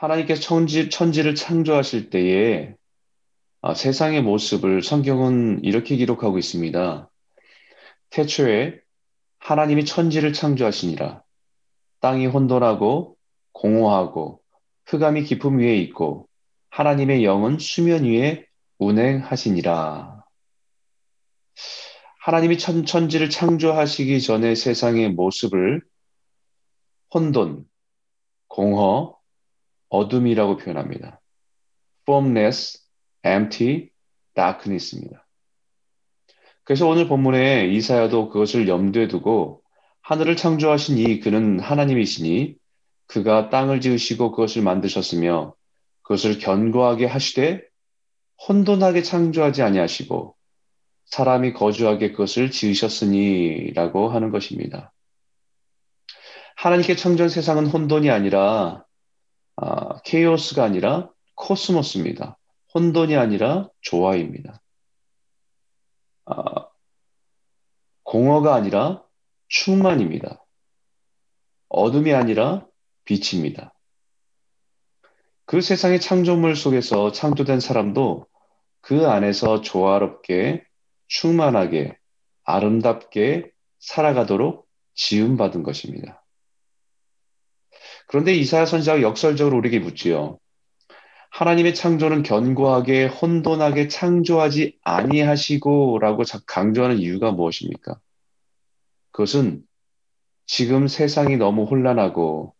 하나님께서 천지, 천지를 창조하실 때에 아, 세상의 모습을 성경은 이렇게 기록하고 있습니다. 태초에 하나님이 천지를 창조하시니라. 땅이 혼돈하고 공허하고 흑암이 깊음 위에 있고 하나님의 영은 수면 위에 운행하시니라. 하나님이 천, 천지를 창조하시기 전에 세상의 모습을 혼돈, 공허, 어둠이라고 표현합니다. formless, empty, darkness입니다. 그래서 오늘 본문에 이사야도 그것을 염두에 두고 하늘을 창조하신 이 그는 하나님이시니 그가 땅을 지으시고 그것을 만드셨으며 그것을 견고하게 하시되 혼돈하게 창조하지 아니하시고 사람이 거주하게 그것을 지으셨으니라고 하는 것입니다. 하나님께 창조한 세상은 혼돈이 아니라 아, 케이오스가 아니라 코스모스입니다. 혼돈이 아니라 조화입니다. 아, 공허가 아니라 충만입니다. 어둠이 아니라 빛입니다. 그 세상의 창조물 속에서 창조된 사람도 그 안에서 조화롭게, 충만하게, 아름답게 살아가도록 지음받은 것입니다. 그런데 이사야 선지자가 역설적으로 우리에게 묻지요. 하나님의 창조는 견고하게 혼돈하게 창조하지 아니하시고라고 강조하는 이유가 무엇입니까? 그것은 지금 세상이 너무 혼란하고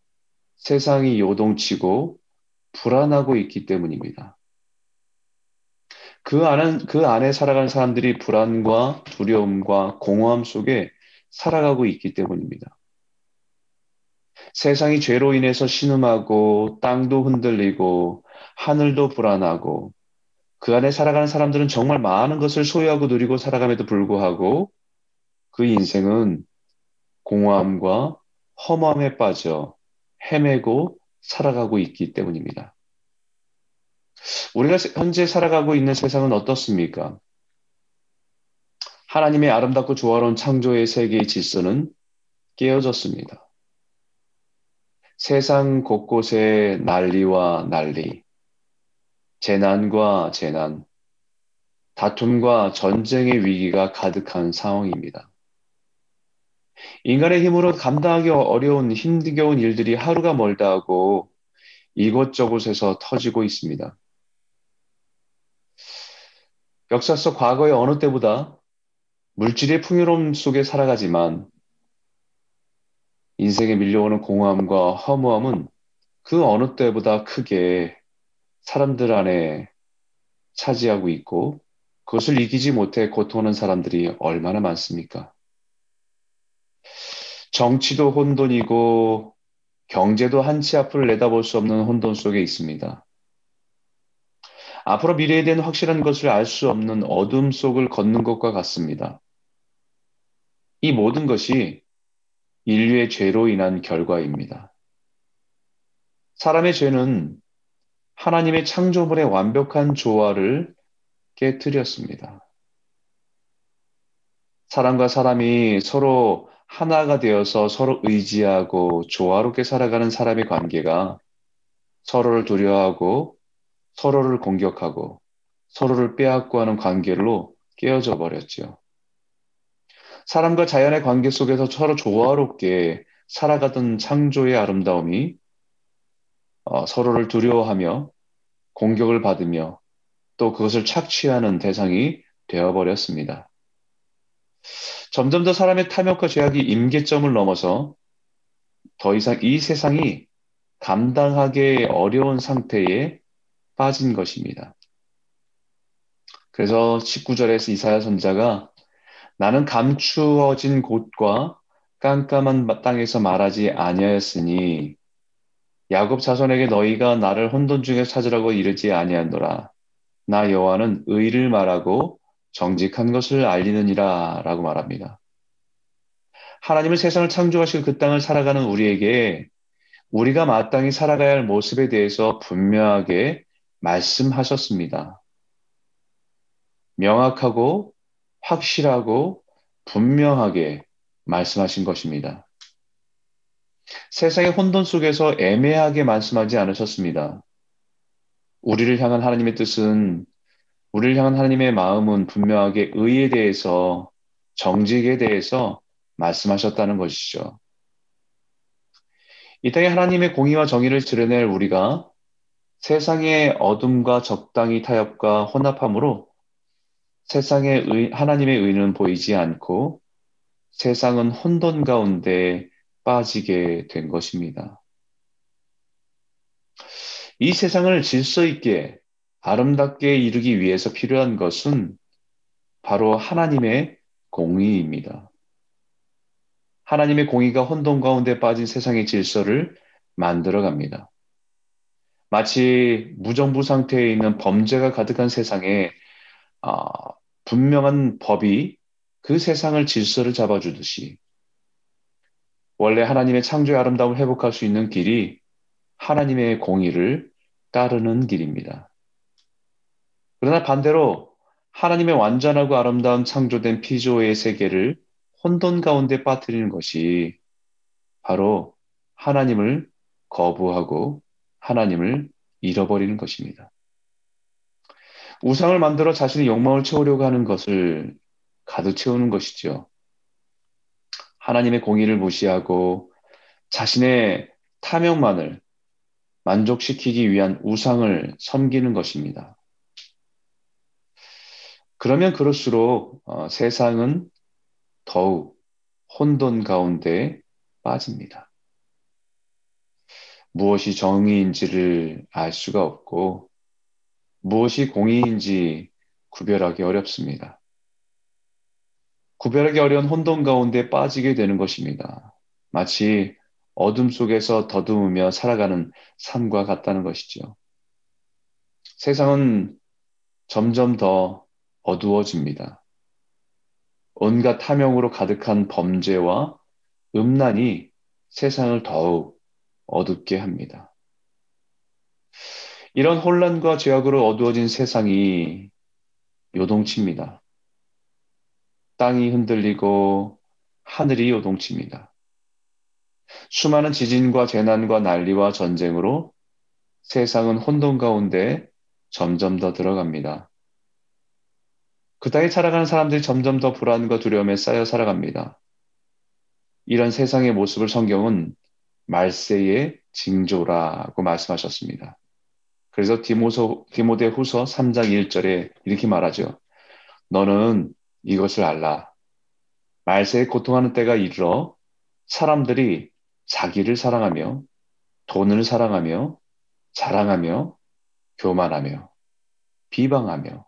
세상이 요동치고 불안하고 있기 때문입니다. 그 안에, 그 안에 살아가는 사람들이 불안과 두려움과 공허함 속에 살아가고 있기 때문입니다. 세상이 죄로 인해서 신음하고 땅도 흔들리고 하늘도 불안하고 그 안에 살아가는 사람들은 정말 많은 것을 소유하고 누리고 살아감에도 불구하고 그 인생은 공허함과 허무함에 빠져 헤매고 살아가고 있기 때문입니다. 우리가 현재 살아가고 있는 세상은 어떻습니까? 하나님의 아름답고 조화로운 창조의 세계의 질서는 깨어졌습니다. 세상 곳곳에 난리와 난리, 재난과 재난, 다툼과 전쟁의 위기가 가득한 상황입니다. 인간의 힘으로 감당하기 어려운 힘겨운 일들이 하루가 멀다 하고 이곳저곳에서 터지고 있습니다. 역사 속 과거의 어느 때보다 물질의 풍요로움 속에 살아가지만 인생에 밀려오는 공허함과 허무함은 그 어느 때보다 크게 사람들 안에 차지하고 있고 그것을 이기지 못해 고통하는 사람들이 얼마나 많습니까? 정치도 혼돈이고 경제도 한 치 앞을 내다볼 수 없는 혼돈 속에 있습니다. 앞으로 미래에 대한 확실한 것을 알 수 없는 어둠 속을 걷는 것과 같습니다. 이 모든 것이 인류의 죄로 인한 결과입니다. 사람의 죄는 하나님의 창조물의 완벽한 조화를 깨뜨렸습니다. 사람과 사람이 서로 하나가 되어서 서로 의지하고 조화롭게 살아가는 사람의 관계가 서로를 두려워하고 서로를 공격하고 서로를 빼앗고 하는 관계로 깨어져 버렸죠. 사람과 자연의 관계 속에서 서로 조화롭게 살아가던 창조의 아름다움이 어, 서로를 두려워하며 공격을 받으며 또 그것을 착취하는 대상이 되어버렸습니다. 점점 더 사람의 탐욕과 죄악이 임계점을 넘어서 더 이상 이 세상이 감당하기 어려운 상태에 빠진 것입니다. 그래서 19절에서 이사야 선자가 나는 감추어진 곳과 깜깜한 땅에서 말하지 아니하였으니 야곱 자손에게 너희가 나를 혼돈 중에 찾으라고 이르지 아니하노라. 나 여호와는 의를 말하고 정직한 것을 알리느니라 라고 말합니다. 하나님은 세상을 창조하시고 그 땅을 살아가는 우리에게 우리가 마땅히 살아가야 할 모습에 대해서 분명하게 말씀하셨습니다. 명확하고 확실하고 분명하게 말씀하신 것입니다. 세상의 혼돈 속에서 애매하게 말씀하지 않으셨습니다. 우리를 향한 하나님의 뜻은 우리를 향한 하나님의 마음은 분명하게 의에 대해서 정직에 대해서 말씀하셨다는 것이죠. 이 땅에 하나님의 공의와 정의를 드러낼 우리가 세상의 어둠과 적당히 타협과 혼합함으로 세상의 의, 하나님의 의는 보이지 않고 세상은 혼돈 가운데 빠지게 된 것입니다. 이 세상을 질서 있게 아름답게 이루기 위해서 필요한 것은 바로 하나님의 공의입니다. 하나님의 공의가 혼돈 가운데 빠진 세상의 질서를 만들어 갑니다. 마치 무정부 상태에 있는 범죄가 가득한 세상에 어, 분명한 법이 그 세상을 질서를 잡아주듯이 원래 하나님의 창조의 아름다움을 회복할 수 있는 길이 하나님의 공의를 따르는 길입니다. 그러나 반대로 하나님의 완전하고 아름다운 창조된 피조의 세계를 혼돈 가운데 빠뜨리는 것이 바로 하나님을 거부하고 하나님을 잃어버리는 것입니다. 우상을 만들어 자신의 욕망을 채우려고 하는 것을 가득 채우는 것이죠. 하나님의 공의를 무시하고 자신의 탐욕만을 만족시키기 위한 우상을 섬기는 것입니다. 그러면 그럴수록 어, 세상은 더욱 혼돈 가운데 빠집니다. 무엇이 정의인지를 알 수가 없고 무엇이 공의인지 구별하기 어렵습니다. 구별하기 어려운 혼돈 가운데 빠지게 되는 것입니다. 마치 어둠 속에서 더듬으며 살아가는 산과 같다는 것이죠. 세상은 점점 더 어두워집니다. 온갖 탐욕으로 가득한 범죄와 음란이 세상을 더욱 어둡게 합니다. 이런 혼란과 죄악으로 어두워진 세상이 요동칩니다. 땅이 흔들리고 하늘이 요동칩니다. 수많은 지진과 재난과 난리와 전쟁으로 세상은 혼돈 가운데 점점 더 들어갑니다. 그 땅에 살아가는 사람들이 점점 더 불안과 두려움에 쌓여 살아갑니다. 이런 세상의 모습을 성경은 말세의 징조라고 말씀하셨습니다. 그래서 디모서, 디모데 후서 3장 1절에 이렇게 말하죠. 너는 이것을 알라. 말세에 고통하는 때가 이르러 사람들이 자기를 사랑하며 돈을 사랑하며 자랑하며 교만하며 비방하며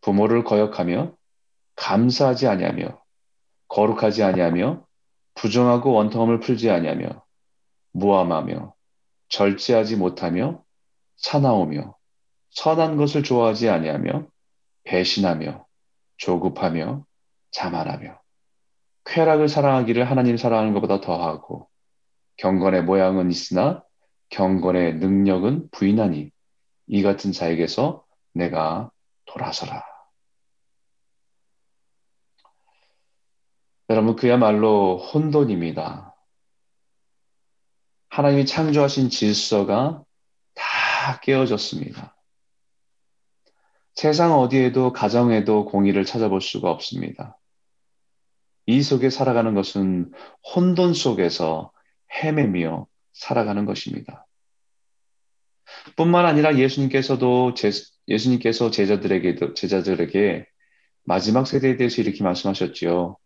부모를 거역하며 감사하지 아니하며 거룩하지 아니하며 부정하고 원통함을 풀지 아니하며 무함하며 절제하지 못하며 사나우며 선한 것을 좋아하지 아니하며 배신하며 조급하며 자만하며 쾌락을 사랑하기를 하나님 사랑하는 것보다 더하고 경건의 모양은 있으나 경건의 능력은 부인하니 이 같은 자에게서 내가 돌아서라. 여러분, 그야말로 혼돈입니다. 하나님이 창조하신 질서가 다 깨어졌습니다. 세상 어디에도 가정에도 공의를 찾아볼 수가 없습니다. 이 속에 살아가는 것은 혼돈 속에서 헤매며 살아가는 것입니다. 뿐만 아니라 예수님께서도 제, 예수님께서 제자들에게 제자들에게 마지막 세대에 대해서 이렇게 말씀하셨지요.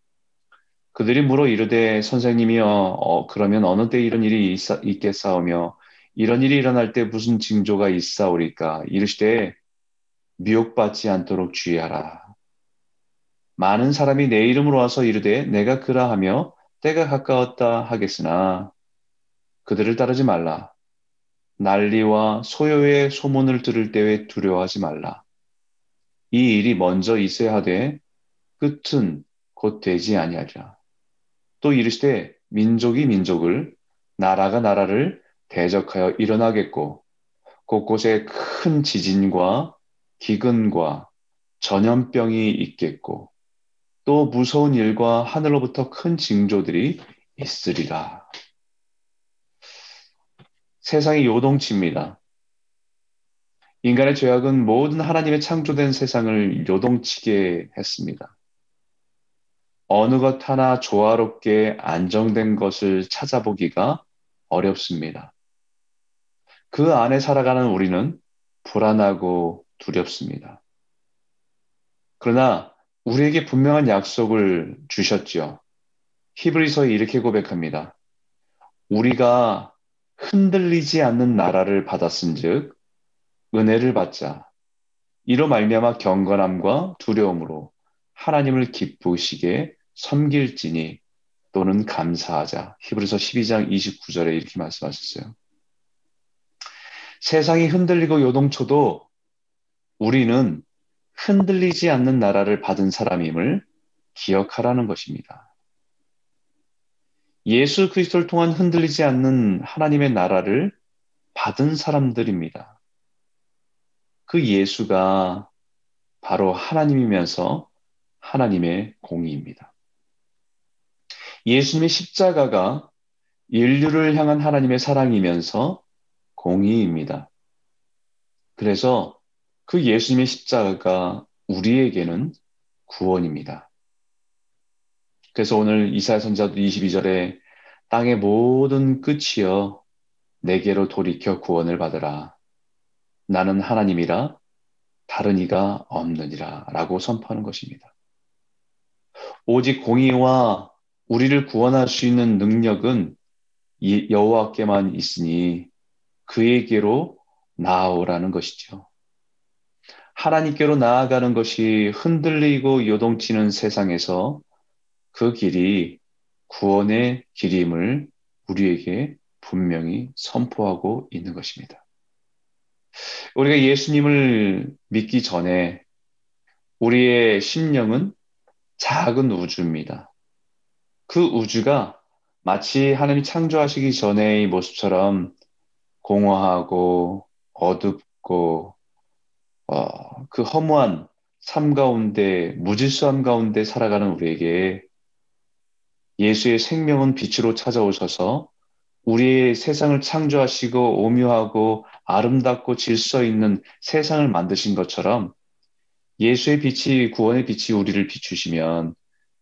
그들이 물어 이르되 선생님이여 어, 그러면 어느 때 이런 일이 있, 있겠사오며 이런 일이 일어날 때 무슨 징조가 있사오리까 이르시되 미혹받지 않도록 주의하라. 많은 사람이 내 이름으로 와서 이르되 내가 그라하며 때가 가까웠다 하겠으나 그들을 따르지 말라. 난리와 소요의 소문을 들을 때에 두려워하지 말라. 이 일이 먼저 있어야 하되 끝은 곧 되지 아니하리라. 또 이르시되 민족이 민족을 나라가 나라를 대적하여 일어나겠고 곳곳에 큰 지진과 기근과 전염병이 있겠고 또 무서운 일과 하늘로부터 큰 징조들이 있으리라. 세상이 요동칩니다. 인간의 죄악은 모든 하나님의 창조된 세상을 요동치게 했습니다. 어느 것 하나 조화롭게 안정된 것을 찾아보기가 어렵습니다. 그 안에 살아가는 우리는 불안하고 두렵습니다. 그러나 우리에게 분명한 약속을 주셨지요. 히브리서에 이렇게 고백합니다. 우리가 흔들리지 않는 나라를 받았은즉 은혜를 받자. 이로 말미암아 경건함과 두려움으로 하나님을 기쁘시게 섬길지니 또는 감사하자. 히브리서 12장 29절에 이렇게 말씀하셨어요. 세상이 흔들리고 요동쳐도 우리는 흔들리지 않는 나라를 받은 사람임을 기억하라는 것입니다. 예수 그리스도를 통한 흔들리지 않는 하나님의 나라를 받은 사람들입니다. 그 예수가 바로 하나님이면서 하나님의 공의입니다. 예수님의 십자가가 인류를 향한 하나님의 사랑이면서 공의입니다. 그래서 그 예수님의 십자가가 우리에게는 구원입니다. 그래서 오늘 이사야 선자도 22절에 땅의 모든 끝이여 내게로 돌이켜 구원을 받으라. 나는 하나님이라 다른 이가 없느니라 라고 선포하는 것입니다. 오직 공의와 우리를 구원할 수 있는 능력은 여호와께만 있으니 그에게로 나아오라는 것이죠. 하나님께로 나아가는 것이 흔들리고 요동치는 세상에서 그 길이 구원의 길임을 우리에게 분명히 선포하고 있는 것입니다. 우리가 예수님을 믿기 전에 우리의 심령은 작은 우주입니다. 그 우주가 마치 하나님 창조하시기 전의 모습처럼 공허하고 어둡고 어, 그 허무한 삶 가운데 무질서함 가운데 살아가는 우리에게 예수의 생명은 빛으로 찾아오셔서 우리의 세상을 창조하시고 오묘하고 아름답고 질서 있는 세상을 만드신 것처럼 예수의 빛이 구원의 빛이 우리를 비추시면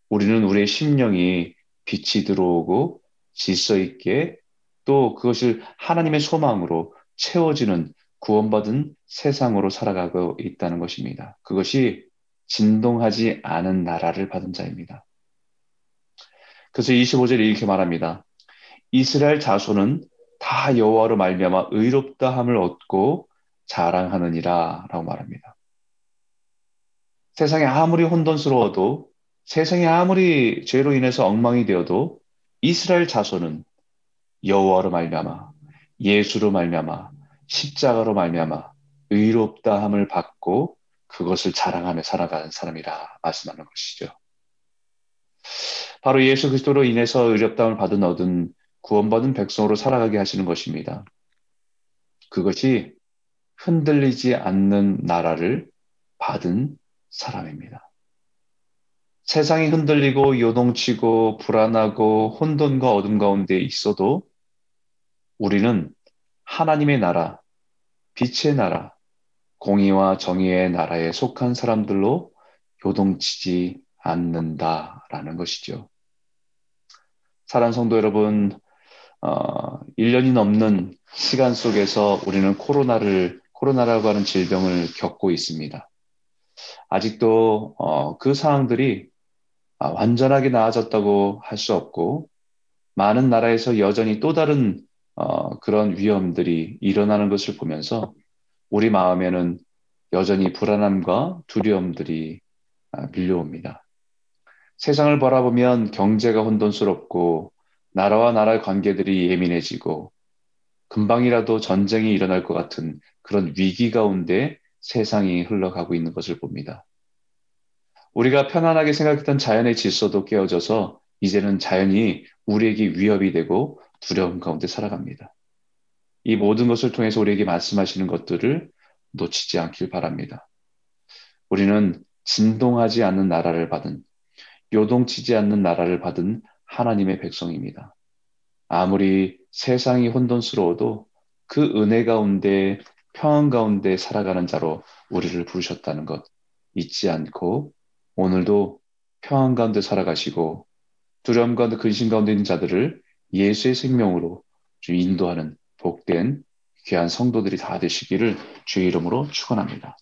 우리는 우리의 심령이 빛이 들어오고 질서 있게 또 그것을 하나님의 소망으로 채워지는 구원받은 세상으로 살아가고 있다는 것입니다. 그것이 진동하지 않은 나라를 받은 자입니다. 그래서 25절에 이렇게 말합니다. 이스라엘 자손은 다 여호와로 말미암아 의롭다함을 얻고 자랑하느니라 라고 말합니다. 세상이 아무리 혼돈스러워도 세상이 아무리 죄로 인해서 엉망이 되어도 이스라엘 자손은 여호와로 말미암아 예수로 말미암아 십자가로 말미암아 의롭다 함을 받고 그것을 자랑하며 살아가는 사람이라 말씀하는 것이죠. 바로 예수 그리스도로 인해서 의롭다함을 받은 얻은 구원받은 백성으로 살아가게 하시는 것입니다. 그것이 흔들리지 않는 나라를 받은 사람입니다. 세상이 흔들리고 요동치고 불안하고 혼돈과 어둠 가운데 있어도 우리는 하나님의 나라, 빛의 나라, 공의와 정의의 나라에 속한 사람들로 요동치지 않는다라는 것이죠. 사랑 성도 여러분, 어, 1년이 넘는 시간 속에서 우리는 코로나를, 코로나라고 하는 질병을 겪고 있습니다. 아직도 어, 그 상황들이 아, 완전하게 나아졌다고 할 수 없고, 많은 나라에서 여전히 또 다른 어, 그런 위험들이 일어나는 것을 보면서 우리 마음에는 여전히 불안함과 두려움들이 아, 밀려옵니다. 세상을 바라보면 경제가 혼돈스럽고 나라와 나라의 관계들이 예민해지고 금방이라도 전쟁이 일어날 것 같은 그런 위기 가운데 세상이 흘러가고 있는 것을 봅니다. 우리가 편안하게 생각했던 자연의 질서도 깨어져서 이제는 자연이 우리에게 위협이 되고 두려움 가운데 살아갑니다. 이 모든 것을 통해서 우리에게 말씀하시는 것들을 놓치지 않길 바랍니다. 우리는 진동하지 않는 나라를 받은, 요동치지 않는 나라를 받은 하나님의 백성입니다. 아무리 세상이 혼돈스러워도 그 은혜 가운데 평안 가운데 살아가는 자로 우리를 부르셨다는 것 잊지 않고 오늘도 평안 가운데 살아가시고 두려움 가운데 근심 가운데 있는 자들을 예수의 생명으로 인도하는 복된 귀한 성도들이 다 되시기를 주의 이름으로 축원합니다.